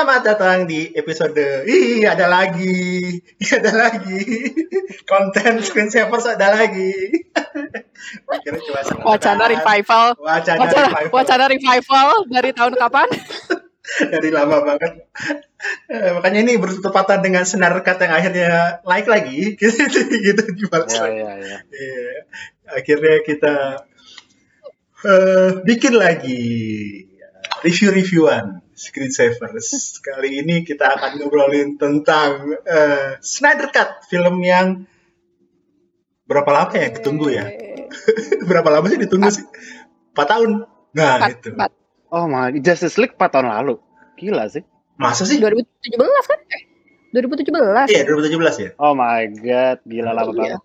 Selamat datang di episode Ih, ada lagi. Ada lagi. Konten screensavers ada lagi. Akhirnya cuma wacana revival. Wacana, wacana revival. Wacana revival dari tahun kapan? dari lama banget. Eh, makanya ini bertepatan dengan senar kata yang akhirnya like lagi. gitu gitu di ya, ya, ya. Yeah. Akhirnya kita uh, bikin lagi review-reviewan screensavers. Kali ini kita akan ngobrolin tentang uh, Snyder Cut, film yang berapa lama ya ditunggu ya? berapa lama sih ditunggu sih? 4 tahun. Nah, 4, itu. 4. Oh my, Justice League 4 tahun lalu. Gila sih. Masa sih? 2017 kan? Eh, 2017. Iya, 2017 ya. Oh my god, gila lama iya. banget.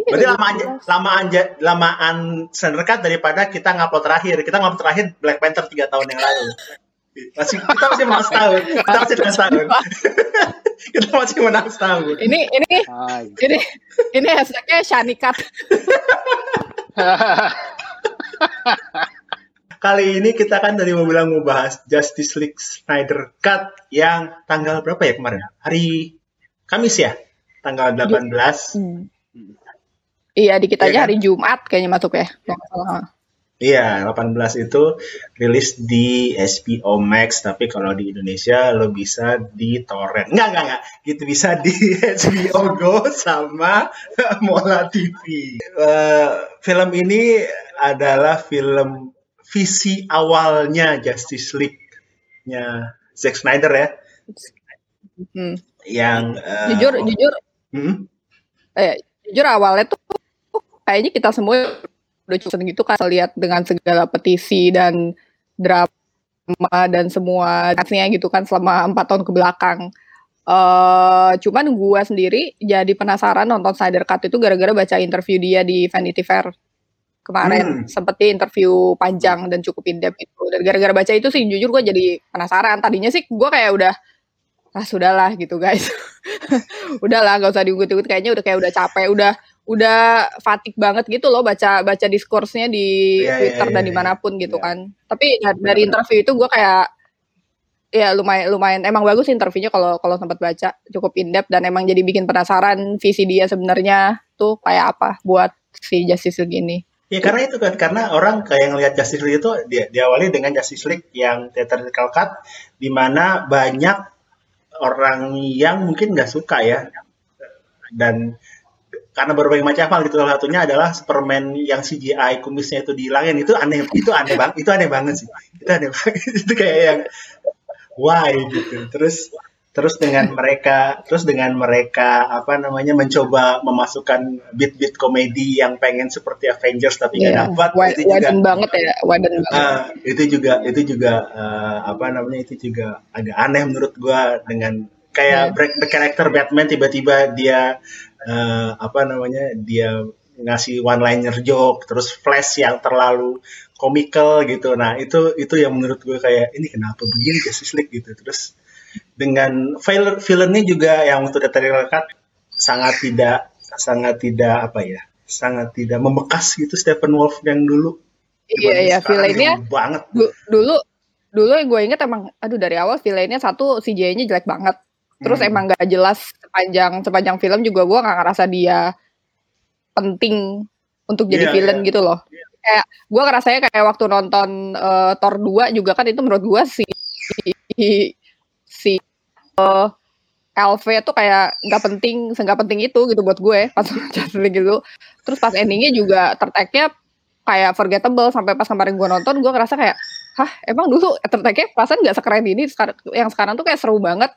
Berarti lama lama anja, lamaan Snyder Cut daripada kita ngupload terakhir. Kita ngupload terakhir Black Panther 3 tahun yang lalu masih kita masih menang setahun. Kita masih menang setahun. Kita masih menang setahun. Ini ini ah, ini ini hashtagnya Shanikat. Kali ini kita kan dari mau bilang mau bahas Justice League Snyder Cut yang tanggal berapa ya kemarin? Hari Kamis ya? Tanggal 18 hmm. iya dikit aja ya, hari Jumat kayaknya masuk ya Iya, 18 itu rilis di HBO Max, tapi kalau di Indonesia lo bisa di torrent. Enggak, enggak, enggak. Gitu bisa di HBO Go sama Mola TV. Uh, eh, film ini adalah film visi awalnya Justice League-nya Zack Snyder ya. Hmm. Yang uh, jujur jujur hmm? eh jujur awalnya tuh kayaknya kita semua udah cukup gitu kan lihat dengan segala petisi dan drama dan semua kasnya gitu kan selama empat tahun ke belakang. Uh, cuman gue sendiri jadi penasaran nonton Snyder Cut itu gara-gara baca interview dia di Vanity Fair kemarin. Hmm. seperti interview panjang dan cukup in-depth itu dan gara-gara baca itu sih jujur gue jadi penasaran. Tadinya sih gue kayak udah ah sudahlah gitu guys. Udahlah gak usah diungkit-ungkit. Kayaknya udah kayak udah capek udah udah fatik banget gitu loh baca baca diskursnya di yeah, iya, Twitter yeah, dan yeah, di mana pun gitu yeah. kan. Tapi dari, dari interview itu gue kayak ya lumayan lumayan emang bagus interviewnya kalau kalau sempat baca cukup in depth dan emang jadi bikin penasaran visi dia sebenarnya tuh kayak apa buat si Justice League ini. Ya karena itu kan karena orang kayak ngelihat Justice League itu dia diawali dengan Justice League yang theatrical cut di mana banyak orang yang mungkin nggak suka ya dan karena berbagai macam hal gitu salah satunya adalah Superman yang CGI kumisnya itu dihilangin itu aneh itu aneh banget itu aneh banget sih itu aneh banget itu kayak yang why gitu terus terus dengan mereka terus dengan mereka apa namanya mencoba memasukkan beat-beat komedi yang pengen seperti Avengers tapi nggak yeah. dapat Wad, itu juga banget ya waden banget. Uh, itu juga itu juga uh, apa namanya itu juga agak aneh menurut gua dengan kayak yeah. break the character Batman tiba-tiba dia uh, apa namanya dia ngasih one liner joke terus flash yang terlalu komikal gitu. Nah itu itu yang menurut gue kayak ini kenapa begini Justice League gitu. Terus dengan film filmnya juga yang untuk data cut sangat tidak sangat tidak apa ya sangat tidak membekas gitu Stephen Wolf yang dulu. Iya iya filmnya banget. dulu dulu yang gue inget emang aduh dari awal filmnya satu CJ-nya jelek banget terus hmm. emang gak jelas sepanjang sepanjang film juga gue gak ngerasa dia penting untuk jadi yeah, villain yeah. gitu loh kayak gue ngerasanya kayak waktu nonton uh, Thor 2 juga kan itu menurut gue si si, si uh, LV tuh kayak nggak penting, nggak penting itu gitu buat gue pas gitu. Terus pas endingnya juga terteknya kayak forgettable sampai pas kemarin gue nonton gue ngerasa kayak, hah emang dulu terteknya perasaan nggak sekeren ini. Yang sekarang tuh kayak seru banget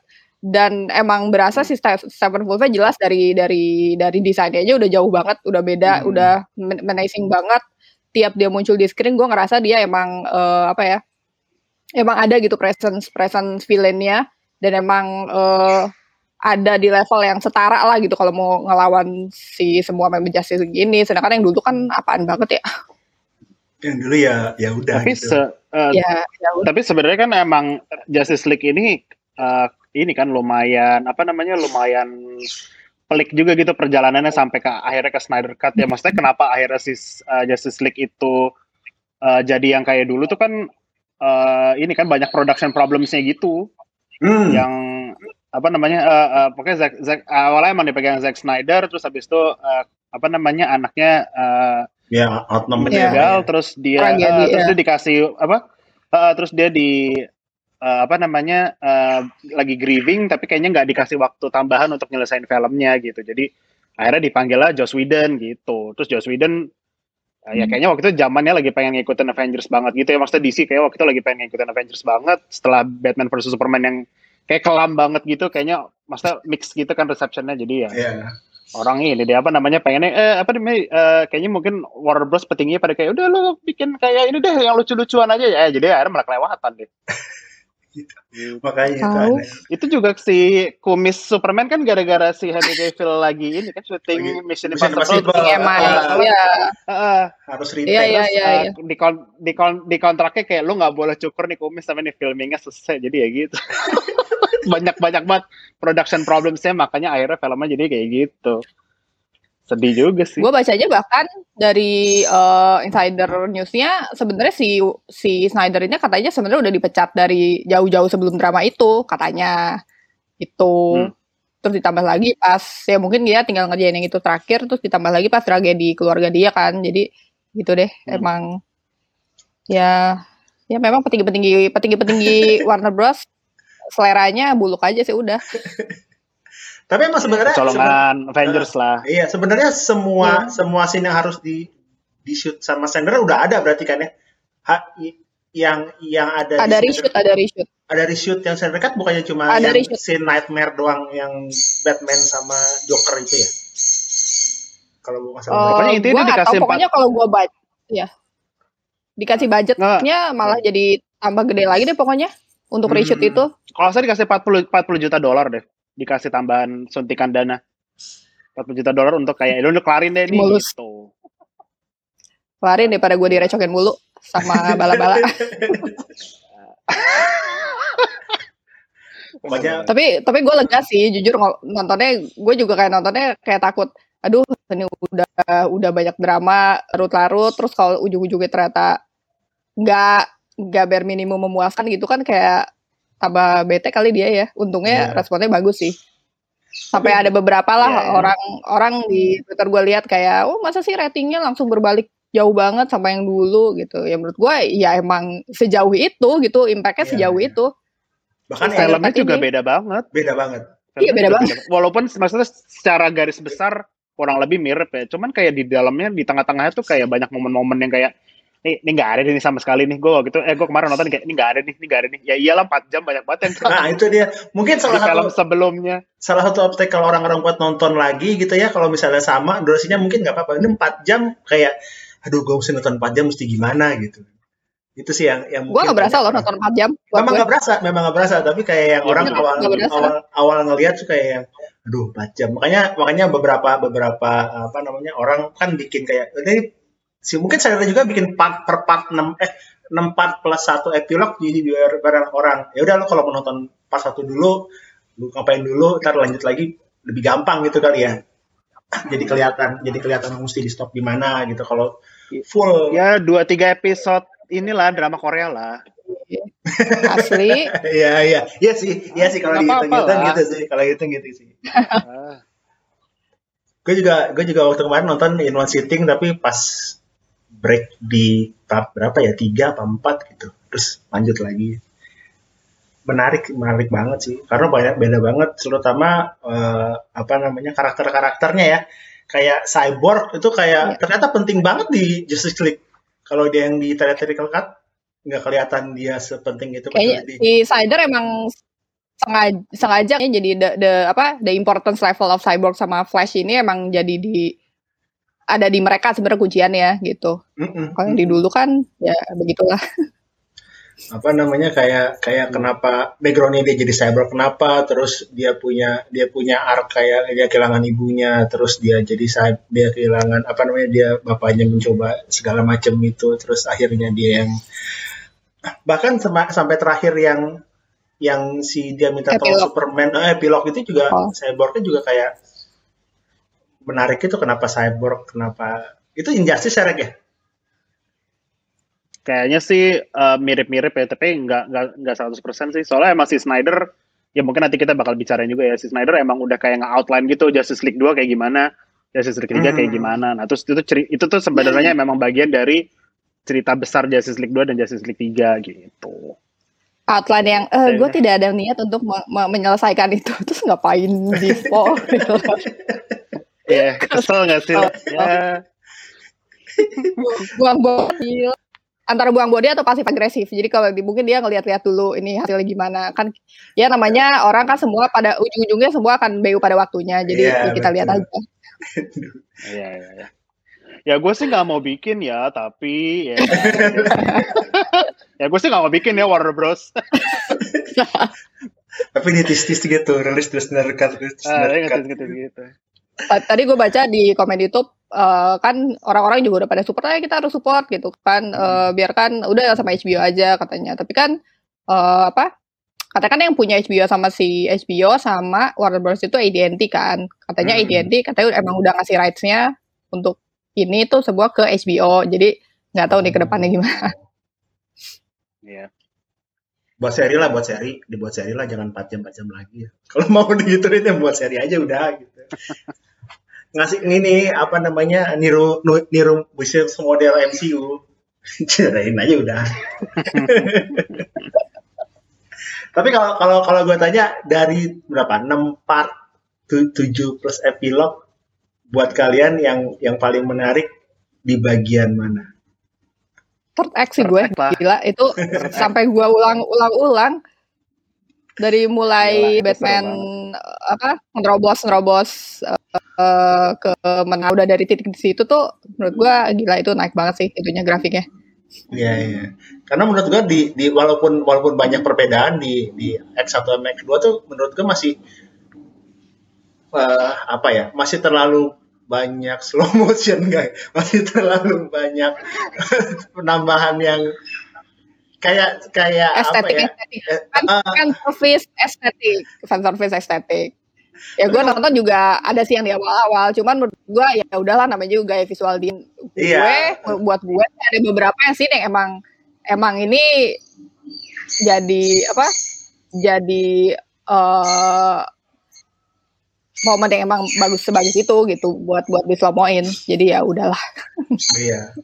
dan emang berasa hmm. si Stephen Wolf jelas dari dari dari desainnya aja udah jauh banget, udah beda, hmm. udah menacing banget. Tiap dia muncul di screen, gue ngerasa dia emang uh, apa ya, emang ada gitu presence presence villainnya dan emang uh, ada di level yang setara lah gitu kalau mau ngelawan si semua member Justice gini. Sedangkan yang dulu kan apaan banget ya? Yang dulu ya ya udah. Tapi gitu. se, uh, ya, ya tapi sebenarnya kan emang Justice League ini uh, ini kan lumayan apa namanya lumayan pelik juga gitu perjalanannya sampai ke akhirnya ke Snyder Cut ya maksudnya kenapa akhirnya si uh, Justice League itu uh, jadi yang kayak dulu tuh kan uh, ini kan banyak production problemsnya gitu hmm. yang apa namanya uh, uh, pokoknya Zack, Zack awalnya emang dipegang Zack Snyder terus habis itu uh, apa namanya anaknya uh, ya outnumbered meninggal ya. terus dia uh, terus ya. dia dikasih apa uh, terus dia di uh, apa namanya uh, lagi grieving tapi kayaknya nggak dikasih waktu tambahan untuk nyelesain filmnya gitu. Jadi akhirnya dipanggil lah Joss Whedon gitu. Terus Joss Whedon Uh, ya kayaknya waktu itu zamannya lagi pengen ngikutin Avengers banget gitu ya. Maksudnya DC kayak waktu itu lagi pengen ngikutin Avengers banget. Setelah Batman versus Superman yang kayak kelam banget gitu kayaknya maksudnya mix gitu kan receptionnya. Jadi ya yeah. orang ini dia apa namanya pengennya eh apa namanya uh, kayaknya mungkin Warner Bros. petinggi pada kayak udah lo bikin kayak ini deh yang lucu-lucuan aja ya. Jadi akhirnya malah kelewatan deh gitu. Makanya itu aneh. Itu juga si kumis Superman kan gara-gara si Henry Cavill lagi ini kan syuting Mission Impossible. Iya, iya. Harus retake. Iya, iya, iya. Di, kon, di, kon, di kontraknya kayak lu nggak boleh cukur nih kumis sampai nih filmingnya selesai. Jadi ya gitu. Banyak-banyak banget production problemsnya makanya akhirnya filmnya jadi kayak gitu. Sedih juga sih. Gue bacanya bahkan dari uh, insider newsnya sebenarnya si si Snyder ini katanya sebenarnya udah dipecat dari jauh-jauh sebelum drama itu katanya itu. Hmm. Terus ditambah lagi pas ya mungkin dia tinggal ngerjain yang itu terakhir terus ditambah lagi pas tragedi keluarga dia kan. Jadi gitu deh hmm. emang ya ya memang petinggi-petinggi petinggi-petinggi Warner Bros seleranya buluk aja sih udah. Tapi emang sebenarnya colongan Avengers uh, lah. Iya, sebenarnya semua hmm. semua scene yang harus di di shoot sama Sandra udah ada berarti kan ya. Ha, yang yang ada ada reshoot, ada reshoot. Ada reshoot yang Sandra kan bukannya cuma ada yang reshoot. scene Nightmare doang yang Batman sama Joker itu ya. Kalau gua masalah. Uh, pokoknya intinya gua dikasih tahu, pokoknya kalau gua baca ya. Dikasih budgetnya nah. malah jadi tambah gede lagi deh pokoknya untuk hmm. reshoot itu. Kalau saya dikasih 40 40 juta dolar deh dikasih tambahan suntikan dana 40 juta dolar untuk kayak lu kelarin deh nih Mulus. gitu. Kelarin daripada gue direcokin mulu sama bala-bala. tapi tapi gue lega sih jujur nontonnya gue juga kayak nontonnya kayak takut aduh ini udah udah banyak drama larut-larut terus kalau ujung-ujungnya ternyata nggak nggak bare minimum memuaskan gitu kan kayak tambah bete kali dia ya. Untungnya yeah. responnya bagus sih. Sampai ada beberapa lah yeah, yeah. orang orang di Twitter gue lihat kayak, oh masa sih ratingnya langsung berbalik jauh banget sama yang dulu gitu. Ya menurut gue ya emang sejauh itu gitu, impactnya yeah. sejauh iya. itu. Bahkan filmnya juga beda banget. Beda banget. Iya beda banget. Walaupun maksudnya secara garis besar kurang lebih mirip ya. Cuman kayak di dalamnya di tengah-tengahnya tuh kayak banyak momen-momen yang kayak nih ini nggak ada nih sama sekali nih. Gue gitu eh gue kemarin nonton kayak ini nggak ada nih ini nggak ada nih. Ya iyalah empat jam banyak banget yang nah itu dia. Mungkin salah satu sebelumnya. salah satu obstacle orang-orang buat nonton lagi gitu ya kalau misalnya sama durasinya mungkin nggak apa-apa. Ini empat jam kayak aduh gue mesti nonton empat jam mesti gimana? gitu. Itu sih yang yang gue nggak berasa loh nonton empat jam. Memang nggak berasa memang nggak berasa. Tapi kayak yang ya, orang awal awal awal ngelihat tuh kayak yang aduh empat jam. Makanya makanya beberapa beberapa apa namanya orang kan bikin kayak ini si mungkin saya juga bikin part per part 6 eh 6 part plus satu epilog jadi biar barang orang. Ya udah lo kalau mau nonton part satu dulu lu ngapain dulu ntar lanjut lagi lebih gampang gitu kali ya. Jadi kelihatan jadi kelihatan mesti di stop di mana gitu. Kalau full ya dua tiga episode inilah drama Korea lah. Asli. Ya ya ya sih ya sih kalau gitu gitu gitu sih kalau gitu gitu sih. Gue juga gue juga waktu kemarin nonton in one sitting tapi pas break di part berapa ya? Tiga apa empat gitu. Terus lanjut lagi. Menarik menarik banget sih. Karena banyak beda banget terutama uh, apa namanya karakter karakternya ya. Kayak cyborg itu kayak ya. ternyata penting banget di Justice League. Kalau dia yang di theatrical cut nggak kelihatan dia sepenting itu kayaknya di... si Cyber emang sengaja sengaja jadi the, the apa the importance level of cyborg sama Flash ini emang jadi di ada di mereka sebenarnya kunciannya gitu. Mm-mm. Kalau yang di dulu kan ya begitulah. Apa namanya kayak kayak kenapa backgroundnya dia jadi cyber kenapa terus dia punya dia punya arc kayak dia kehilangan ibunya terus dia jadi dia kehilangan apa namanya dia bapaknya mencoba segala macam itu terus akhirnya dia yang bahkan sampai terakhir yang yang si dia minta tolong Superman eh, epilog itu juga oh. cyborgnya juga kayak menarik itu kenapa cyborg, kenapa itu injustice ya, ya? Kayaknya sih uh, mirip-mirip ya, tapi nggak nggak nggak 100% sih. Soalnya masih Snyder ya mungkin nanti kita bakal bicarain juga ya si Snyder emang udah kayak nge-outline gitu Justice League 2 kayak gimana Justice League 3 hmm. kayak gimana nah terus itu ceri itu tuh sebenarnya memang bagian dari cerita besar Justice League 2 dan Justice League 3 gitu outline yang eh, gue tidak ada niat untuk me me menyelesaikan itu terus ngapain di ya kesel gak sih ya buang-buang antara buang body atau pasif agresif. Jadi kalau di, mungkin dia ngeliat-liat dulu ini hasilnya gimana kan ya namanya orang kan semua pada ujung-ujungnya semua akan BU pada waktunya. Jadi yeah, ya kita lihat aja. Iya iya ya. Ya gue sih nggak mau bikin ya, tapi ya. ya gue sih nggak mau bikin ya Warner Bros. tapi nitis-nitis gitu, rilis terus nerekat terus ah, nerekat. gitu. Tadi gue baca di komen YouTube uh, kan orang-orang juga udah pada support aja kita harus support gitu kan uh, biarkan udah sama HBO aja katanya tapi kan uh, apa katakan yang punya HBO sama si HBO sama Warner Bros itu AT&T kan katanya hmm. AT&T katanya emang udah ngasih rights-nya untuk ini tuh sebuah ke HBO jadi nggak tahu nih ke depannya gimana Iya. Yeah. Buat seri lah, buat seri. Dibuat seri lah, jangan 4 jam 4 jam lagi ya. Kalau mau digituin ya buat seri aja udah gitu ngasih ini apa namanya niru niru bisnis model MCU cerain aja udah. Tapi kalau kalau kalau gue tanya dari berapa? 6 part 7 plus epilog buat kalian yang yang paling menarik di bagian mana? Third act sih gue. gila itu sampai gue ulang-ulang-ulang dari mulai Gila, Batman apa nerobos nerobos uh, ke mana udah dari titik di situ tuh menurut gua gila itu naik banget sih itunya grafiknya. Iya iya. Karena menurut gua di, di walaupun walaupun banyak perbedaan di di X1 dan X2 tuh menurut gua masih uh, apa ya? Masih terlalu banyak slow motion guys. Masih terlalu banyak penambahan yang kayak kayak estetik, apa ya? Estetik. Kan, uh, kan service estetik, fan service estetik. Ya gue nonton juga ada sih yang di awal-awal, cuman menurut gue ya udahlah namanya juga gaya visual di iya. gue buat gue ada beberapa yang sih yang emang emang ini jadi apa? Jadi uh, momen yang emang bagus sebagus itu gitu buat buat di slow-moin. Jadi ya udahlah. Iya.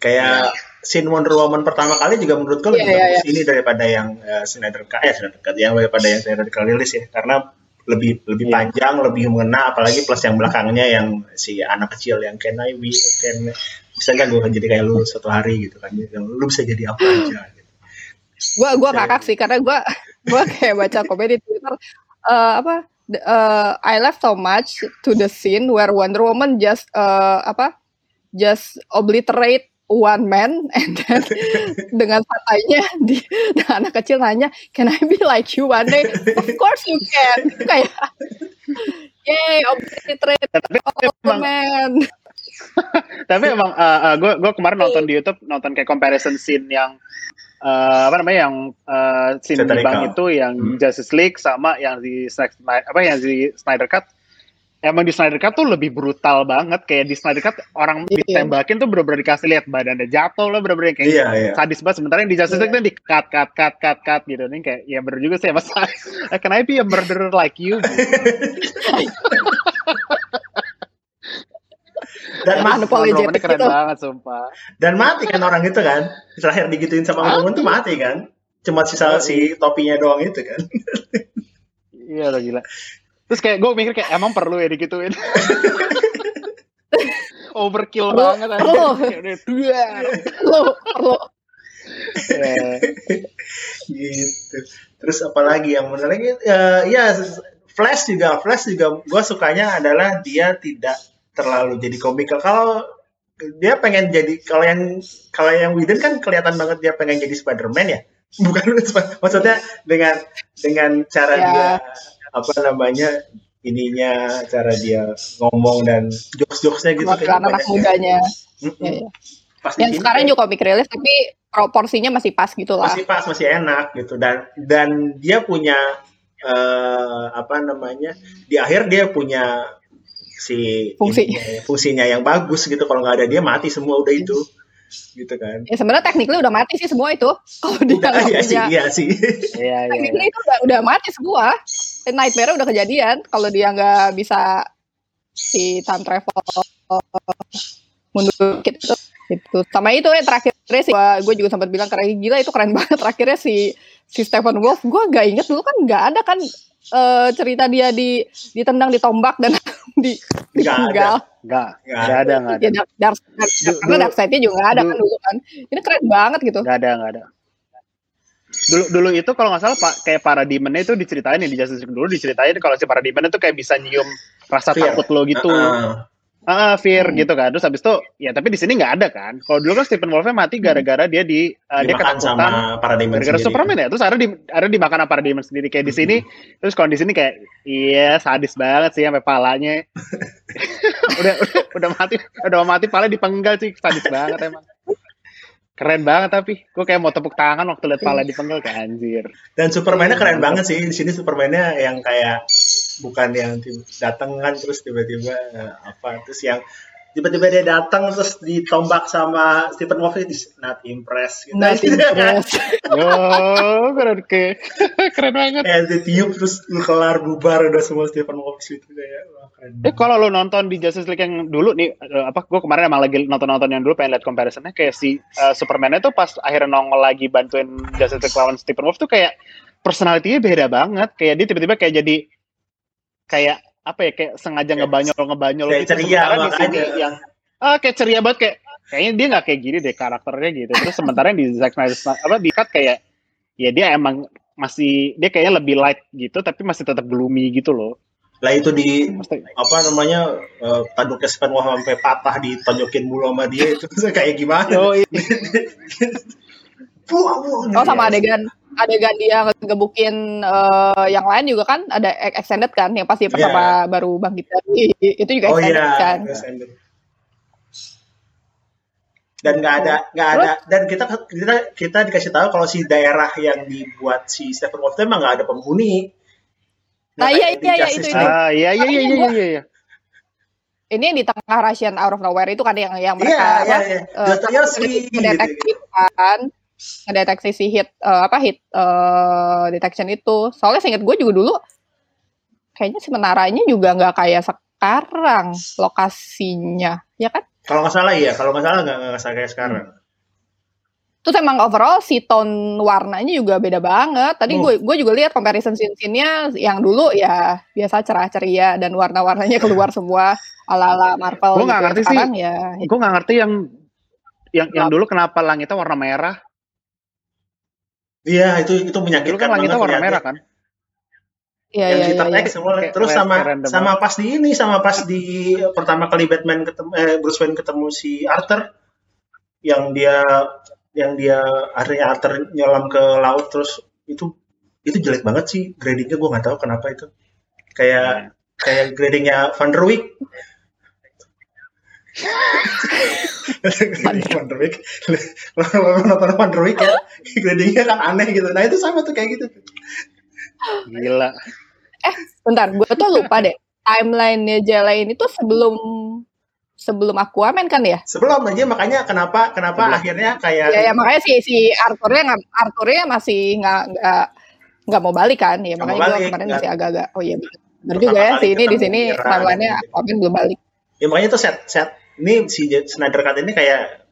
Kayak scene Wonder Woman pertama kali juga menurut gue lebih yeah, bagus yeah. ini daripada yang uh, Snyder Cut eh Snyder Cut yang daripada yang Snyder Cut rilis ya karena lebih lebih yeah. panjang lebih mengena apalagi plus yang belakangnya yang si anak kecil yang can I be can bisa nggak gue jadi kayak lu satu hari gitu kan lu bisa jadi apa aja gitu. gue gue kakak sih karena gue gue kayak baca komen di Twitter uh, apa uh, I left so much to the scene where Wonder Woman just uh, apa just obliterate one man and then dengan santainya di nah, anak kecil nanya can I be like you one day? Of course you can. Kayak yay obliterate tapi emang, man. Tapi emang uh, uh, gue gue kemarin nonton di YouTube nonton kayak comparison scene yang uh, apa namanya yang uh, scene di bank itu yang hmm. Justice League sama yang di apa yang di Snyder Cut emang di Snyder Cut tuh lebih brutal banget. Kayak di Snyder Cut orang yeah. ditembakin tuh bener-bener dikasih lihat badannya jatuh lah bener-bener kayak yeah, yeah. sadis banget. Sementara yang di Justice League yeah. tuh di cut cut cut cut cut gitu. Nih kayak ya bener juga sih masa can I be a murderer like you? Dan mati ini keren gitu. banget sumpah. Dan mati kan orang itu kan? Terakhir digituin sama orang tuh mati kan? Cuma sisa si topinya doang itu kan? Iya lah gila Terus kayak gue mikir kayak emang perlu ya digituin. Overkill banget aja. Perlu. Perlu. gitu. Terus apalagi yang menarik uh, ya Flash juga Flash juga gue sukanya adalah dia tidak terlalu jadi komikal. Kalau dia pengen jadi kalau yang kalau yang Whedon kan kelihatan banget dia pengen jadi Spider-Man ya. Bukan maksudnya dengan dengan cara ya. dia apa namanya ininya cara dia ngomong dan jokes-jokesnya gitu. Kan anak mudanya. mm ya, ya. Yang sekarang juga komik rilis tapi proporsinya masih pas gitu lah. Masih pas masih enak gitu. Dan dan dia punya uh, apa namanya di akhir dia punya si Fungsi. ininya, fungsinya yang bagus gitu. Kalau nggak ada dia mati semua udah itu gitu kan. Ya sebenarnya tekniknya udah mati sih semua itu. Kalau dia udah, nggak iya sih iya sih. Iya, iya. tekniknya itu udah, udah mati semua. Nightmare udah kejadian. Kalau dia nggak bisa si time travel mundur gitu itu sama itu ya terakhirnya sih gue juga sempat bilang keren gila itu keren banget. Terakhirnya si si Stephen Wolf gue gak inget dulu kan nggak ada kan eh, cerita dia di ditendang ditombak dan di Nggak ada. Nggak enggak ada, enggak ada. ya dark, dark, dark, Du- karena dulu- dark side-nya juga nggak ada kan dulu- dulu kan ini keren banget gitu Enggak ada, enggak ada. Dulu dulu itu kalau nggak salah Pak kayak paradigmennya itu diceritain ya di Justice League dulu diceritain kalau si paradigmen itu kayak bisa nyium rasa Fear. takut lo gitu. Heeh. Ah, fear Hmm. gitu kan. Terus habis itu ya tapi di sini nggak ada kan. Kalau dulu kan Stephen Wolfnya mati gara-gara dia di uh, dia ketakutan gara-gara. Superman ya. Terus ada di ada dimakan sama paradigmen sendiri kayak di sini. Terus kalau di sini kayak iya sadis banget sih sampai palanya. udah, udah udah mati udah mati pala dipenggal sih sadis banget emang. Keren banget tapi gue kayak mau tepuk tangan waktu lihat pala dipenggal kayak anjir. Dan Superman-nya keren banget sih. Di sini Superman-nya yang kayak bukan yang datang kan terus tiba-tiba apa terus yang tiba-tiba dia datang terus ditombak sama Stephen Wolf is not impressed gitu. Not impressed. Oh, keren ke keren banget. Kayak ditiup terus kelar bubar udah semua Stephen Wolf itu kayak wah, keren Eh kalau lo nonton di Justice League yang dulu nih eh, apa gue kemarin emang lagi nonton-nonton yang dulu pengen lihat comparisonnya kayak si eh, Superman itu pas akhirnya nongol lagi bantuin Justice League lawan Stephen Wolf tuh kayak personalitinya beda banget kayak dia tiba-tiba kayak jadi kayak apa ya kayak sengaja ngebanyol ngebanyol kayak gitu ceria sementara di sini yang ah kayak ceria banget kayak kayaknya dia nggak kayak gini deh karakternya gitu terus sementara yang di Zack Snyder apa di cut kayak ya dia emang masih dia kayaknya lebih light gitu tapi masih tetap gloomy gitu loh Lah itu di Maksudnya- apa namanya eh, tanduknya Stephen Wolf sampai patah ditonjokin mulu sama dia itu kayak gimana? Oh, iya. Buah, buah, Oh sama gitu. adegan adegan dia ngegebukin eh, yang lain juga kan ada ex- extended kan yang pasti pertama baru bangkit dari itu juga Oh extended iya, kan. extended. Dan nggak ada nggak ada dan kita kita kita dikasih tahu kalau si daerah yang dibuat si Stephen Wolf itu emang nggak ada penghuni. Nah, iya, iya, iya, Justice itu, League. Ah, iya iya iya iya iya. iya. Ini yang di tengah Russian out of nowhere itu kan yang yang Iya, mereka iya, apa, iya. eh, Dostoyevsky ngedeteksi gitu. kan ngedeteksi si hit eh, apa hit eh, detection itu soalnya seingat gue juga dulu kayaknya si menaranya juga nggak kayak sekarang lokasinya ya kan Kalau nggak salah iya, kalau nggak salah nggak nggak kayak sekarang. terus emang overall si tone warnanya juga beda banget tadi Hmm. gue gue juga lihat comparison scene nya yang dulu ya biasa cerah ceria dan warna-warnanya keluar semua ala ala Marvel Gua nggak gitu. ngerti sih. sekarang ya Gue nggak ngerti yang yang yang dulu kenapa langitnya warna merah. Iya, itu itu Dulu menyakitkan kan langitnya warna merah kan. Iya, yang iya, iya, iya. X semua Kayak terus sama sama pas di ini sama pas di pertama kali Batman ketemu eh, Bruce Wayne ketemu si Arthur yang dia yang dia akhirnya Arthur nyelam ke laut terus itu itu jelek banget sih gradingnya gue nggak tahu kenapa itu. Kayak kayak gradingnya Van der Wijk Grading Van der Wijk lo nonton Van der Wijk ya gradingnya kan aneh gitu nah itu sama tuh kayak gitu Gila. Bentar, gue tuh lupa deh. Timeline-nya Jela ini tuh sebelum sebelum Aquaman kan ya? sebelum aja makanya kenapa kenapa Sebelum. akhirnya kayak Ya, ya makanya si si Arthurnya nggak Arthurnya masih nggak nggak nggak mau balik kan? Ya Nggak makanya gue kemarin nggak. masih agak-agak oh iya bener Pertama juga ya si ini di sini timeline-nya. Aquaman belum balik. Ya makanya itu set set ini si Snyder Cut ini kayak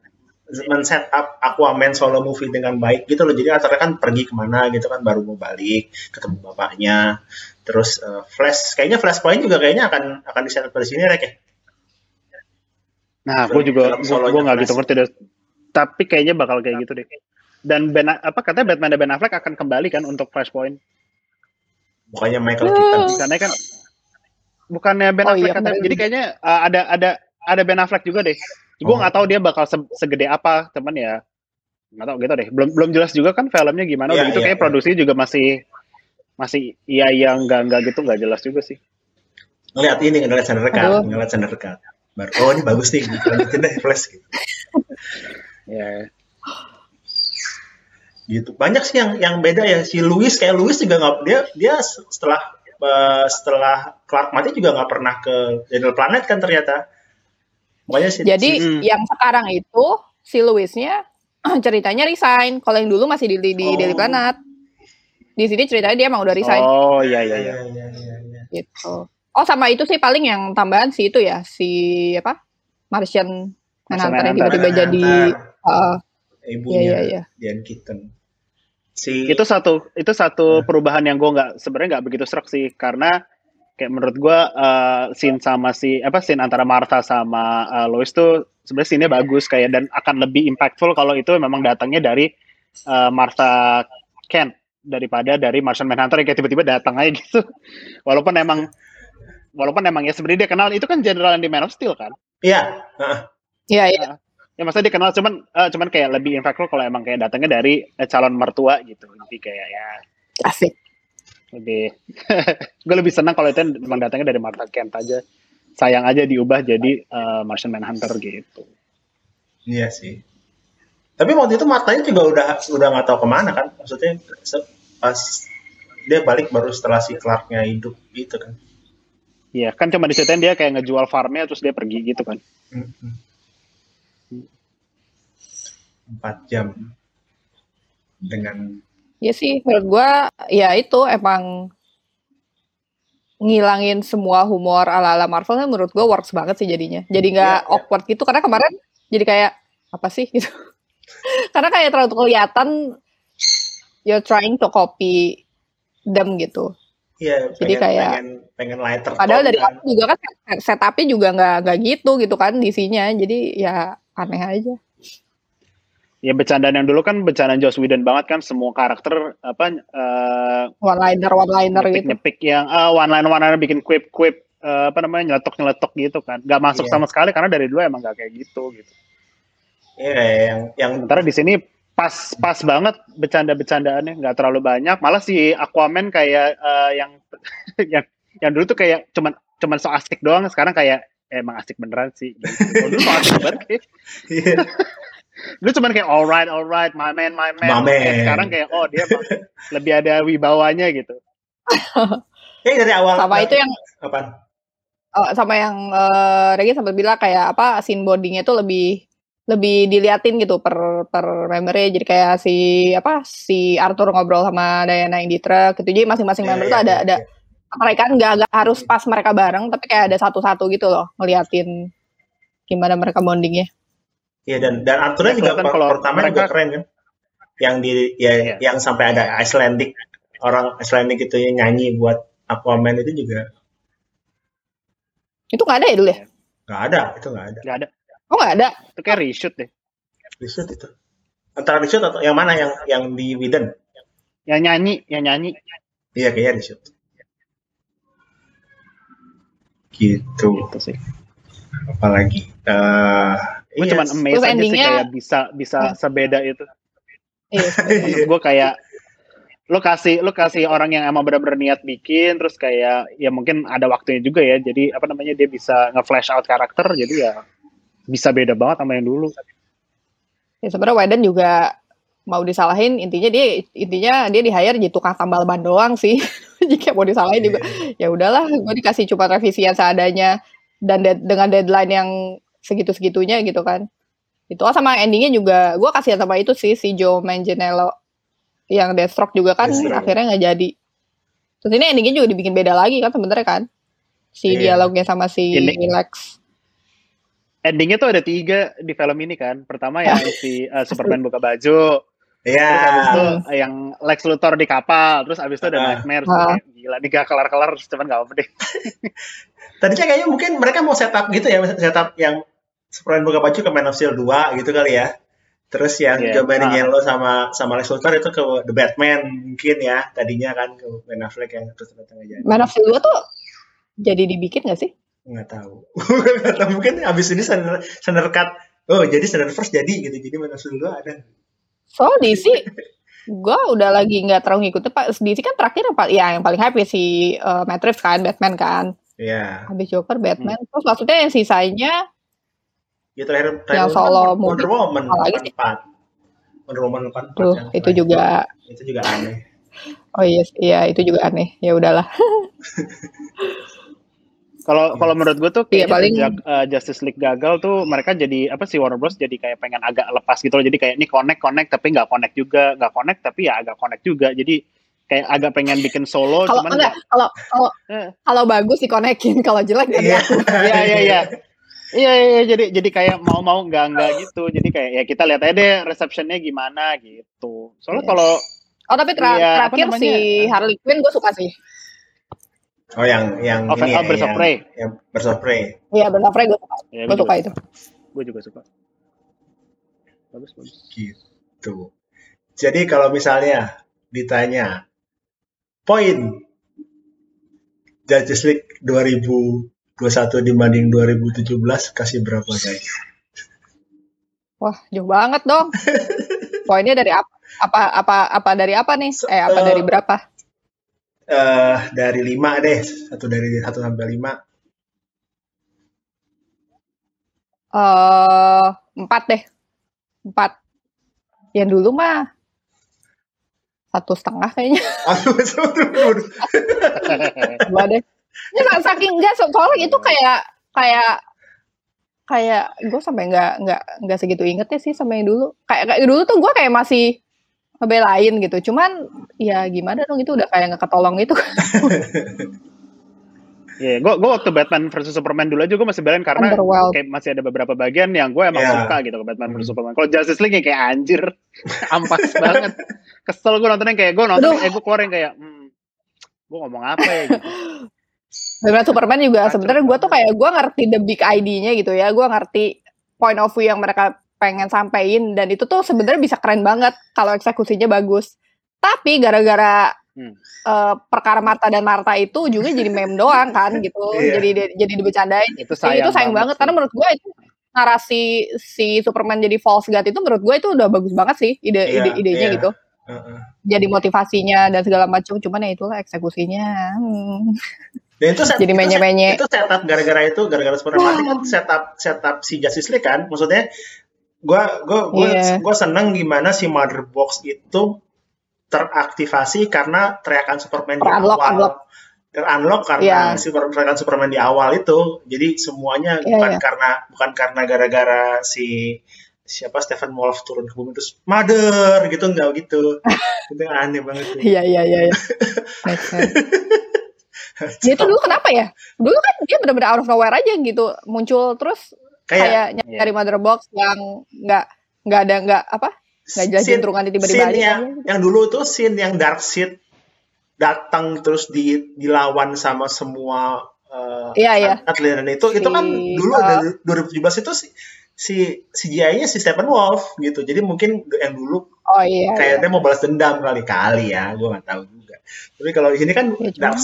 men-set up Aquaman solo movie dengan baik gitu loh jadi Arthur kan pergi ke mana gitu kan baru mau balik ketemu bapaknya terus eh, Flash kayaknya Flashpoint juga kayaknya akan akan di set up dari sini Rek ya Nah, gue juga gue nggak gitu ngerti deh. Tapi kayaknya bakal kayak gitu deh. Dan Ben apa katanya Batman dan Ben Affleck akan kembali kan untuk Flashpoint. bukannya Michael Keaton Karena kan bukannya Ben Oh iya, Affleck katanya. kemarin. Jadi kayaknya uh, ada ada ada Ben Affleck juga deh. Gue Oh. nggak tahu dia bakal se- segede apa, teman ya. Nggak tahu gitu deh. Belum belum jelas juga kan filmnya gimana. Udah Iya, gitu iya, kayak iya. produksinya juga masih masih iya iya nggak nggak gitu nggak jelas juga sih. ngeliat ini ngeliat Cut Aduh. ngeliat Snyder Cut baru oh ini bagus nih lanjutin deh Flash gitu. Ya. gitu banyak sih yang yang beda ya si Louis kayak Louis juga nggak dia dia setelah eh, setelah Clark mati juga nggak pernah ke Daniel Planet kan ternyata makanya si Jadi Hmm. yang sekarang itu si Louisnya ceritanya resign. Kalau yang dulu masih di di, di Oh. Daily Planet. Di sini ceritanya dia emang udah resign Oh iya iya iya. iya, iya, iya. gitu. Oh sama itu sih paling yang tambahan sih itu ya si apa Martian Manhunter yang tiba-tiba jadi uh, ibunya iya, iya, iya. Diane Keaton. Si Itu satu itu satu Hmm. perubahan yang gue nggak sebenarnya nggak begitu serak sih karena kayak menurut gue uh, scene sama si apa scene antara Martha sama uh, Lois tuh sebenarnya scene-nya bagus kayak dan akan lebih impactful kalau itu memang datangnya dari uh, Martha Kent daripada dari Martian Manhunter yang kayak tiba-tiba datang aja gitu. Walaupun emang walaupun emang ya sebenarnya dia kenal itu kan general yang di Man of Steel kan. Iya, heeh. iya iya ya mas dia kenal cuman uh, cuman kayak lebih impactful kalau emang kayak datangnya dari eh, calon mertua gitu. Tapi kayak ya asik. lebih gue lebih senang kalau itu emang datangnya dari Martha Kent aja. Sayang aja diubah jadi uh, Martian Manhunter gitu. Iya sih. Tapi waktu itu matanya juga udah udah nggak tahu ke mana kan. Maksudnya pas dia balik baru setelah si Clarknya hidup gitu kan. Iya kan cuma diceritain dia kayak ngejual farmnya terus dia pergi gitu kan. Mm -hmm 4 jam dengan ya sih menurut gue ya itu emang ngilangin semua humor ala-ala Marvel kan menurut gue works banget sih jadinya. Jadi iya, nggak yeah, awkward gitu karena kemarin jadi kayak apa sih gitu. karena kayak terlalu kelihatan you're trying to copy them gitu. Iya, jadi kayak pengen, pengen lighter. Padahal dari kan. juga kan setupnya juga nggak nggak gitu gitu kan isinya. Jadi ya aneh aja. Ya bercandaan yang dulu kan bercandaan Joss Whedon banget kan semua karakter apa eh One liner one liner nyepik gitu. nyepik yang ah one line one line bikin quip quip apa namanya nyeletok nyeletok gitu kan nggak masuk Iya. sama sekali karena dari dulu emang gak kayak gitu gitu Iya, kayak yang yang sementara di sini pas pas banget bercanda bercandaannya nggak terlalu banyak malah si Aquaman kayak eh, yang yang yang dulu tuh kayak cuman cuman so asik doang sekarang kayak eh, emang asik beneran sih gitu. Dulu so asik banget. Dulu cuman kayak alright alright my man my man, My man. Eh, sekarang kayak oh dia lebih ada wibawanya gitu Kayak dari awal Sama itu yang apa? Oh, sama yang eh Regi sempat bilang kayak apa scene bondingnya tuh lebih lebih diliatin gitu per per membernya jadi kayak si apa si Arthur ngobrol sama Diana yang di truk gitu jadi masing-masing Iya, member iya, tuh ada iya, ada iya. mereka nggak nggak harus pas mereka bareng tapi kayak ada satu-satu gitu loh ngeliatin gimana mereka bondingnya Iya dan dan Ya, juga per- kalau pertama juga mereka- keren kan. Yang di ya Iya. yang sampai ada Icelandic orang Icelandic itu yang nyanyi buat Aquaman itu juga itu nggak ada ya dulu ya nggak ada itu nggak ada. nggak ada oh nggak ada itu kayak reshoot deh Reshoot itu. Antara reshoot atau yang mana yang yang di Whedon? yang nyanyi yang nyanyi Iya kayaknya reshoot. Gitu. gitu sih Apalagi. Eh gue iya, cuman amazed Terus aja sih endingnya- kayak bisa bisa Hmm. sebeda itu. Iya menurut gue kayak lo kasih lo kasih orang yang emang benar-benar niat bikin terus kayak ya mungkin ada waktunya juga ya jadi apa namanya dia bisa nge-flash out karakter jadi ya bisa beda banget sama yang dulu. Ya sebenarnya Whedon juga mau disalahin intinya dia intinya dia di hire jadi tukang tambal ban doang sih. Jika mau disalahin juga. Ya udahlah gue dikasih cuma revisian seadanya dan dead- dengan deadline yang segitu segitunya gitu kan itu oh sama endingnya juga gue kasihan sama itu sih si Joe Manganiello yang Deathstroke juga kan Deathstroke. akhirnya nggak jadi terus ini endingnya juga dibikin beda lagi kan sebenarnya kan si Iya. dialognya sama si Ini- Lex endingnya tuh ada tiga di film ini kan pertama yang si uh, Superman buka baju Iya. terus abis itu uh, yang Lex Luthor di kapal terus abis itu ada Ah. Nightmare. Kayak, gila nih gak kelar-kelar cuman gak apa deh Tadinya kayaknya mungkin mereka mau setup gitu ya, setup yang Superman buka baju ke Man of Steel 2 gitu kali ya. Terus yang Iya. Joe Manganiello Ah. sama sama Lex Luthor itu ke The Batman mungkin ya. Tadinya kan ke Ben Affleck yang terus ternyata nggak jadi. Man of Steel 2 tuh jadi dibikin gak sih? Nggak tahu. Nggak tahu. Mungkin abis ini Snyder, Snyder Cut. Oh jadi Snyder First jadi gitu. Jadi Man of Steel 2 ada. So DC gue udah lagi nggak terlalu ngikutin pak DC kan terakhir yang paling ya yang paling hype ya si uh, Matt Reeves kan Batman kan Iya. habis Joker Batman terus maksudnya yang sisanya Ya terakhir terakhir Yang solo kan Wonder. Woman Apa lagi sih? 4. Wonder Woman 4. tuh yang itu terakhir. juga itu juga aneh. oh iya iya itu juga aneh ya udahlah Kalau kalau menurut gue tuh Iya, kayak paling- sejak uh, Justice League gagal tuh mereka jadi apa sih Warner Bros jadi kayak pengen agak lepas gitu loh. Jadi kayak ini connect connect tapi nggak connect juga, nggak connect tapi ya agak connect juga. Jadi kayak agak pengen bikin solo Kalau cuman enggak, kalau kalau Eh. kalau bagus dikonekin, kalau jelek Iya. diaku. Iya iya iya. Iya jadi jadi kayak mau mau nggak nggak gitu. Jadi kayak ya kita lihat aja deh receptionnya gimana gitu. Soalnya Iya. kalau Oh tapi ter- apa terakhir si Harley Quinn gue suka sih. Oh yang yang Oh, ini ya, oh, Birds of yang, Prey. yang Birds of Prey. Iya Frey gue suka. ya, Gue suka itu. Gue juga suka. Bagus bagus. Gitu. Jadi kalau misalnya ditanya poin Justice League 2021 dibanding 2017 kasih berapa guys? Wah jauh banget dong. Poinnya dari apa? Apa apa apa dari apa nih? Eh apa Eh, dari berapa? Eh dari 5 deh, satu dari 1 sampai 5. Eh empat deh. Empat. Yang dulu mah satu setengah kayaknya. Aduh. Dua deh. Ya, sa- saking enggak so- soalnya itu kayak kayak kayak gue sampai nggak nggak nggak segitu ingetnya sih sama yang dulu kayak kayak dulu tuh gue kayak masih ngebelain gitu cuman ya gimana dong itu udah kayak nggak ketolong gitu Iya, gue gue waktu Batman versus Superman dulu aja gue masih belain karena kayak masih ada beberapa bagian yang gue emang Iya. suka gitu ke Batman versus Superman. Kalau Justice League yang kayak anjir, ampas banget. Kesel gue nontonnya kayak gue nonton, Aduh. eh gue keluarin kayak, hmm, gue ngomong apa ya gitu. Batman Superman juga sebenarnya gue tuh banget. kayak gue ngerti the big ID-nya gitu ya gue ngerti point of view yang mereka pengen sampein dan itu tuh sebenarnya bisa keren banget kalau eksekusinya bagus tapi gara-gara Hmm. eh, perkara Marta dan Marta itu juga jadi meme doang kan gitu Iya. jadi jadi dibecandain Itu Jadi sayang, itu sayang banget, sih. karena menurut gue itu narasi si Superman jadi false god itu menurut gue itu udah bagus banget sih ide Iya, ide idenya iya. gitu Heeh. jadi motivasinya dan segala macam cuman ya itulah eksekusinya hmm. Dan itu set, Jadi itu set- menye-menye. Itu setup gara-gara itu gara-gara Superman kan setup setup si Justice League kan. Maksudnya gua gua gua, Iya. gua seneng gimana si Mother Box itu teraktivasi karena teriakan Superman di Ter-unlock, awal. unlock. Ter-unlock karena Iya. si teriakan Superman di awal itu. Jadi semuanya Iya, bukan iya. karena bukan karena gara-gara si siapa Stephen Wolf turun ke bumi terus mother gitu enggak gitu. itu aneh banget iya iya iya iya. dia tuh dulu kenapa ya dulu kan dia benar-benar out of nowhere aja gitu muncul terus kayak kayak nyari mother box yang nggak nggak ada nggak apa nggak jelas jentrungan tiba-tiba balik yang, aja. yang dulu tuh scene yang Dark Seed datang terus di dilawan sama semua uh, Iya, iya. atlet itu itu kan Si, dulu uh, dari 2017 itu si si CGI-nya si Stephen Wolf gitu jadi mungkin yang dulu oh iya, iya. kayaknya mau balas dendam kali kali ya gue nggak tahu juga tapi kalau ini kan Ya, cuma-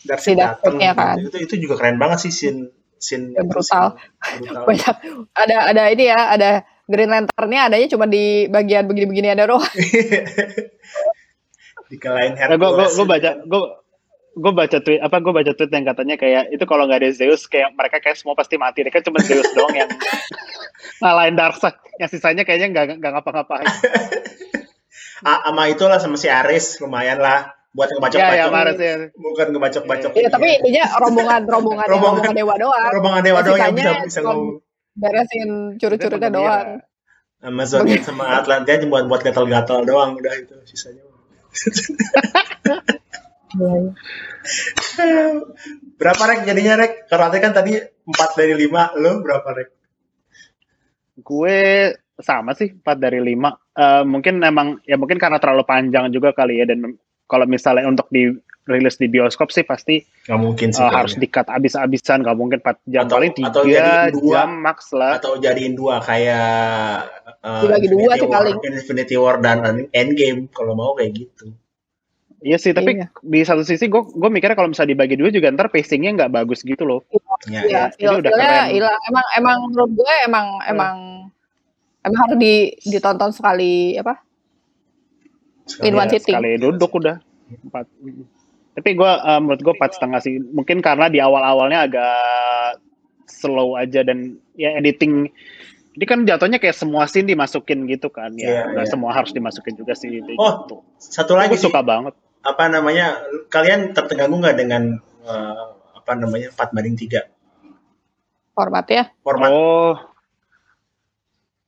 Dark datang Seed-nya kan. itu itu juga keren banget sih scene scene Ya, brutal. brutal. banyak. Ada ada ini ya ada Green Lantern-nya adanya cuma di bagian begini-begini ada Nah, gue gue Hercules. gue baca gue gue baca tweet apa gue baca tweet yang katanya kayak itu kalau nggak ada Zeus kayak mereka kayak semua pasti mati. Ini kan cuma Zeus doang yang ngalahin Darkseid yang sisanya kayaknya nggak nggak ngapa-ngapain. Ah, sama itulah sama si Ares. Lumayan lah buat ya ngebacok-bacok ya marah sih bukan ngebacok-bacok. Iya, tapi intinya rombongan rombongan Rombongan- rombongan dewa doang. Rombongan dewa doang yang bisa bisa ngomong. beresin curi-curinya doang. sama Zodiac sama Atlantia cuma buat buat gatal-gatal doang udah itu sisanya. Berapa rek jadinya rek? Karena kan tadi 4 dari 5 lo berapa rek? Gue sama sih 4 dari 5 Eh, mungkin emang ya mungkin karena terlalu panjang juga kali ya dan kalau misalnya untuk dirilis di bioskop sih pasti nggak mungkin sih eh, kayaknya. harus dikat abis-abisan nggak mungkin 4 jam Atau- paling atau 3 jadiin dua. jam max lah atau jadiin dua kayak uh, dua Infinity sih War, paling. Infinity War dan Endgame kalau mau kayak gitu Iya sih, tapi Iya. di satu sisi gue gue mikirnya kalau misalnya dibagi dua juga ntar pacingnya nggak bagus gitu loh. ya, Iya, ya. Ini udah feel-feelnya keren. hilang. Emang emang menurut gue emang emang emang harus di ditonton sekali apa? Sekali In one ya, sitting. Sekali duduk udah empat. Tapi gue eh, menurut gue empat setengah sih. Mungkin karena di awal-awalnya agak slow aja dan ya editing. Ini kan jatuhnya kayak semua scene dimasukin gitu kan ya. Nggak iya. semua harus dimasukin juga sih. Gitu. Oh, satu lagi gue sih suka banget. apa namanya kalian terganggu nggak dengan uh, apa namanya 4 banding 3 formatnya format oh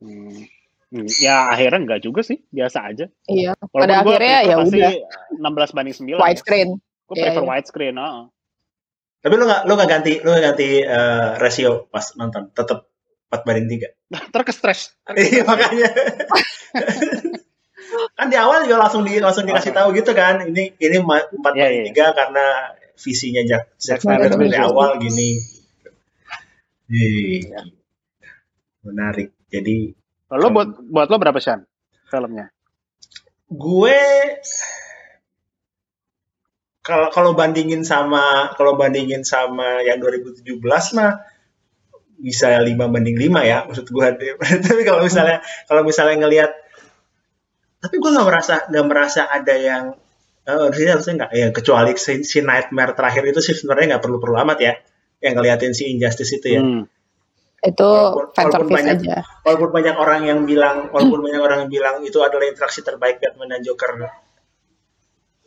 hmm. Hmm, ya akhirnya enggak juga sih biasa aja. Iya Walaupun pada akhirnya ya udah. 16 banding 9 widescreen. Gue yeah, prefer yeah. widescreen ah. tapi lu gak lu gak ganti lu gak ganti uh, rasio pas nonton tetap 4 banding 3 terkestres iya makanya. Kan di awal juga langsung di langsung dikasih tahu gitu kan ini ini 4 yeah, banding yeah. 3 karena visinya Jack, Jack Snyder dari awal gini. Iya. menarik. Jadi Lo buat buat lo berapa sih filmnya? Gue kalau kalau bandingin sama kalau bandingin sama yang 2017 mah bisa 5 banding 5 ya maksud gue tapi kalau misalnya kalau misalnya ngelihat tapi gue nggak merasa nggak merasa ada yang uh, harusnya nggak. Ya kecuali si, si nightmare terakhir itu sih sebenarnya nggak perlu perlu amat ya yang ngeliatin si injustice itu ya. Hmm itu walaupun, fan walaupun banyak, aja. Walaupun banyak orang yang bilang, walaupun banyak orang yang bilang itu adalah interaksi terbaik Batman dan Joker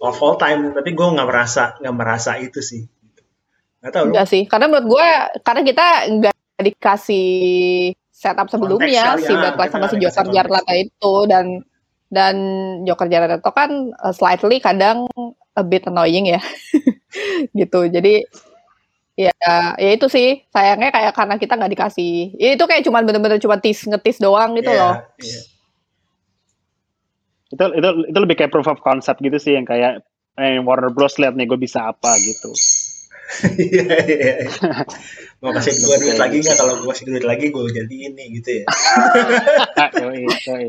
of all time, tapi gue nggak merasa nggak merasa itu sih. Gak tau Enggak sih, karena menurut gue karena kita nggak dikasih setup sebelumnya si Batman sama si Joker Jared itu dan dan Joker Jared itu kan uh, slightly kadang a bit annoying ya gitu jadi Ya, ya itu sih sayangnya kayak karena kita nggak dikasih. Ya, itu kayak cuma bener-bener cuma tis ngetis doang gitu yeah, loh. Yeah. Itu itu itu lebih kayak proof of concept gitu sih yang kayak eh, Warner Bros lihat nih gue bisa apa gitu. Iya iya. iya. Mau kasih gue duit lagi nggak? Kalau gue kasih duit lagi gue jadi ini gitu ya.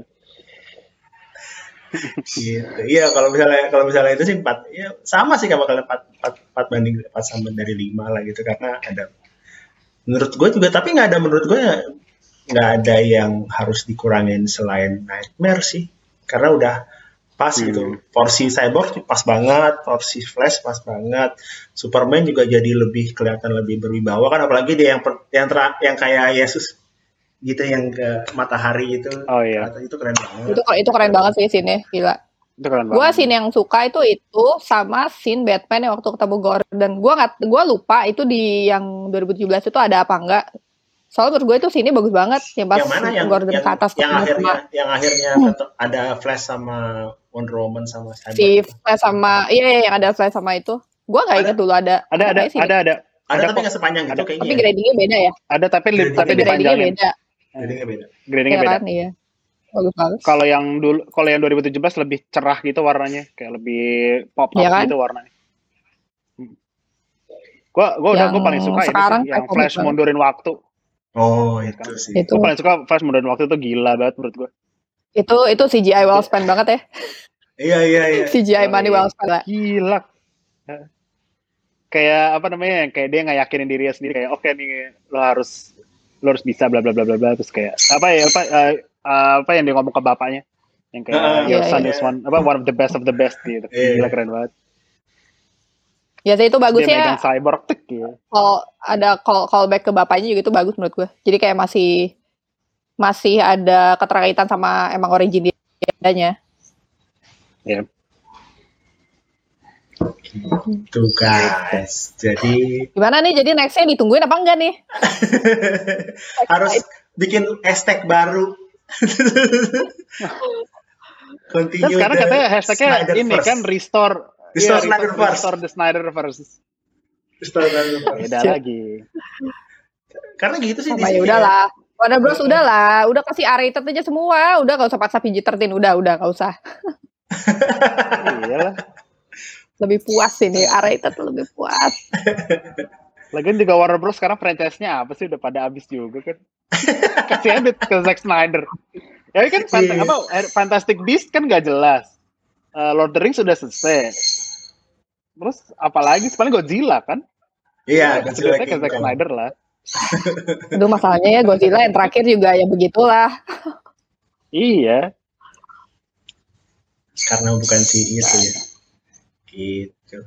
gitu. Iya kalau misalnya kalau misalnya itu sih empat, ya sama sih kalau empat, empat, empat banding empat sama dari lima lah gitu karena ada menurut gue juga tapi nggak ada menurut gue nggak ada yang harus dikurangin selain nightmare sih karena udah pas gitu. hmm. gitu porsi cyborg pas banget porsi flash pas banget superman juga jadi lebih kelihatan lebih berwibawa kan apalagi dia yang yang ter, yang kayak Yesus gitu yang ke matahari itu. Oh iya. Itu keren banget. Itu itu keren banget sih scene gila. Itu keren banget. Gua scene yang suka itu itu sama scene Batman yang waktu ketemu Gordon. Gua nggak gua lupa itu di yang 2017 itu ada apa enggak. Soalnya menurut gue itu sini bagus banget yang pas yang mana, yang, Gordon yang, ke atas yang akhirnya sama. yang akhirnya hmm. ada Flash sama Wonder Woman sama Cyber. Si Flash sama iya, iya yang ada Flash sama itu. Gua nggak inget dulu ada. Ada ada ada ada. Ada, ada tapi nggak sepanjang gitu kayaknya. Tapi gradingnya beda ya. Ada tapi tapi gradingnya beda. Gradingnya beda. Gradingnya ya, beda. Kan, iya. Bagus. Kalau yang dulu, kalau yang 2017 lebih cerah gitu warnanya, kayak lebih pop up ya kan? gitu warnanya. Hmm. Gua gua udah gua paling suka sekarang ini sih, yang Flash banget. mundurin waktu. Oh, itu kan? sih. Itu. Gua paling suka Flash mundurin waktu itu gila banget menurut gua. Itu itu CGI well spent banget ya. Iya iya iya. CGI money well spent lah. Gila. Kayak apa namanya? Kayak dia nggak yakinin dirinya sendiri kayak oke okay, nih lo harus lo harus bisa bla bla bla bla bla terus kayak apa ya apa uh, apa yang dia ngomong ke bapaknya yang kayak uh, your yeah, son yeah. is one apa one of the best of the best gitu yeah. gila keren banget Ya sih itu bagusnya. Dia cyborg tek ya. Kalau ada call callback ke bapaknya juga itu bagus menurut gue. Jadi kayak masih masih ada keterkaitan sama emang origin dia Ya. Gitu guys. Jadi gimana nih? Jadi nextnya ditungguin apa enggak nih? Harus bikin hashtag baru. Continue Dan sekarang katanya hashtagnya ini kan restore restore yeah, Snyder Restore the Snyderverse. Restore Snyderverse. Beda lagi. Karena gitu sih. Oh, ya udahlah. Warner Bros udah lah, udah kasih R-rated aja semua, udah gak usah paksa PG-13, udah, udah gak usah. Iyalah lebih puas ini R-rated lebih puas Lagian juga Warner Bros sekarang franchise-nya apa sih udah pada habis juga kan. Kasih aja ke Zack Snyder. Ya kan fant yeah. apa Fantastic Beast kan gak jelas. Uh, Lord of the Rings sudah selesai. Terus apalagi paling Godzilla kan? Iya, yeah, Godzilla ke Zack Snyder lah. Itu masalahnya ya Godzilla yang terakhir juga ya begitulah. iya. Karena bukan si itu ya. Gitu.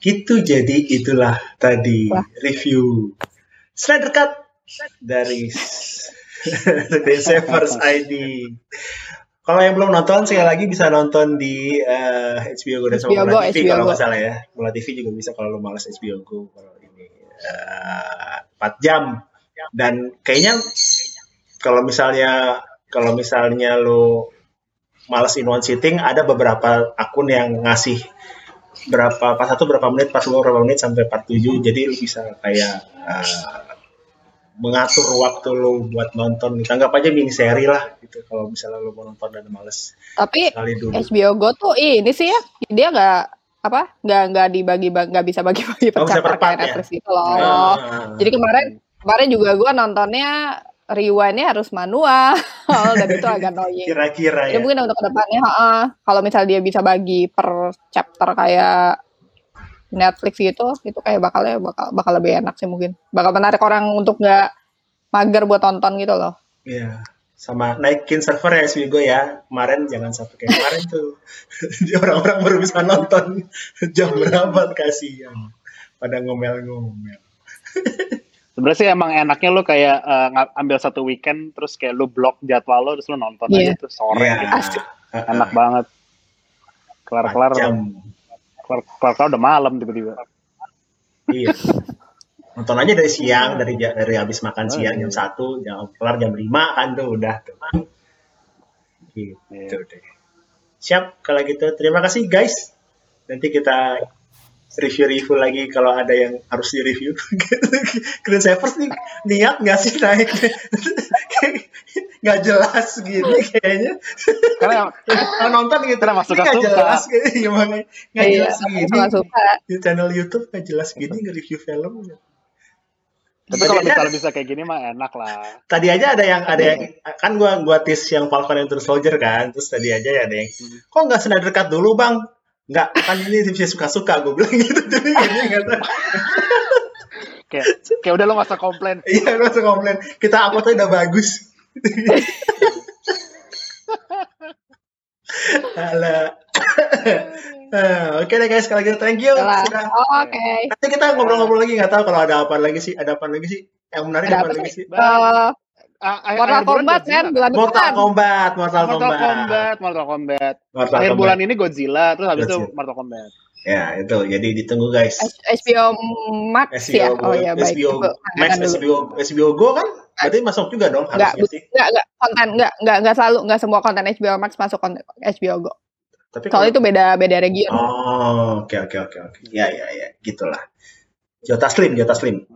Gitu jadi itulah tadi Wah. review Snyder Cut dari The Savers ID. Kalau yang belum nonton sekali lagi bisa nonton di uh, HBO Go dan sama Mola TV kalau nggak salah ya. Mola TV juga bisa kalau lo malas HBO Go kalau ini uh, 4 jam dan kayaknya kalau misalnya kalau misalnya lo males in one sitting ada beberapa akun yang ngasih berapa pas satu berapa menit pas dua berapa menit sampai 47 jadi lu bisa kayak uh, mengatur waktu lu buat nonton gitu. anggap aja mini seri lah gitu kalau misalnya lu mau nonton dan males tapi HBO Go tuh ini sih ya dia nggak apa nggak nggak dibagi nggak bisa bagi-bagi per oh, kayak ya? Gitu loh uh, jadi kemarin kemarin juga gue nontonnya rewindnya harus manual dan itu agak annoying. Kira-kira ya. mungkin untuk ke depannya, uh, kalau misal dia bisa bagi per chapter kayak Netflix gitu, itu kayak bakalnya bakal bakal lebih enak sih mungkin. Bakal menarik orang untuk nggak mager buat tonton gitu loh. Iya. Sama naikin server ya Swigo ya. Kemarin jangan sampai kayak kemarin tuh. Orang-orang baru bisa nonton jam berapa kasihan. Pada ngomel-ngomel. Sebenarnya sih emang enaknya lu kayak uh, ambil satu weekend terus kayak lu blok jadwal lo terus lu nonton yeah. aja tuh sore yeah. gitu. enak banget. Kelar kelar kelar kelar udah malam tiba-tiba. Iya. Nonton aja dari siang dari dari habis makan oh, siang iya. jam satu jam kelar jam lima kan tuh udah tuh gitu yeah. deh. Siap kalau gitu. Terima kasih guys. Nanti kita review-review lagi kalau ada yang harus di-review. Green Savers nih niat nggak sih naik? nggak jelas gini kayaknya. Karena kalau nonton gitu, karena masuk nggak jelas kayaknya gimana? Nggak iya, jelas gini. Suka. Di channel YouTube nggak jelas gini nge-review film. Tapi kalau misalnya bisa kayak gini mah enak lah. Tadi aja ada yang ada yang kan gua gua tis yang Falcon and Soldier kan, terus tadi aja ya ada yang hmm. kok nggak senada dekat dulu bang? Enggak, kan ini tim suka-suka gue bilang gitu. Jadi ini enggak tahu. kayak, kayak udah lo gak usah komplain. iya, gak usah komplain. Kita uploadnya udah bagus. Alah. Uh, Oke okay deh guys, kalau gitu thank you. Sudah. Oh, Oke. Okay. Nanti kita ngobrol-ngobrol lagi, nggak tahu kalau ada apa lagi sih, ada apa lagi sih? Yang menarik ada apa, lagi sih? Uh, Uh, Mortal Kombat kan bulan depan. Mortal Kombat, Mortal, Mortal Kombat, Mortal Kombat. Mortal Akhir bulan ini Godzilla, terus habis itu Mortal Kombat. Ya, itu. Jadi ditunggu guys. HBO Max HBO, ya. Oh ya, baik. HBO Max, HBO, HBO Go kan? Berarti masuk juga dong enggak, harusnya sih. Enggak, enggak konten enggak enggak enggak selalu enggak semua konten HBO Max masuk konten HBO Go. Tapi kalau itu beda beda region. Oh, oke oke oke oke. Ya ya ya, gitulah. Jota Slim, Jota Slim.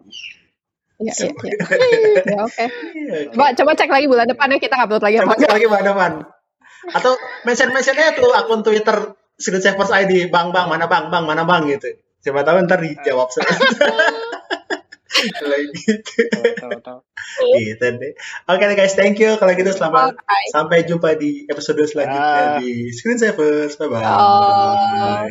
Iya, iya, iya. Ya, oke. Coba coba cek lagi bulan depan ya kita upload lagi. Coba cek lagi bulan depan. Atau mention-mentionnya tuh akun Twitter Secret Savers ID, Bang Bang, mana Bang, Bang, mana Bang gitu. Siapa tahu ntar dijawab. gitu. gitu deh. Oke okay, guys, thank you. Kalau gitu selamat okay. sampai jumpa di episode selanjutnya uh. di Screen Savers. Bye bye. Oh.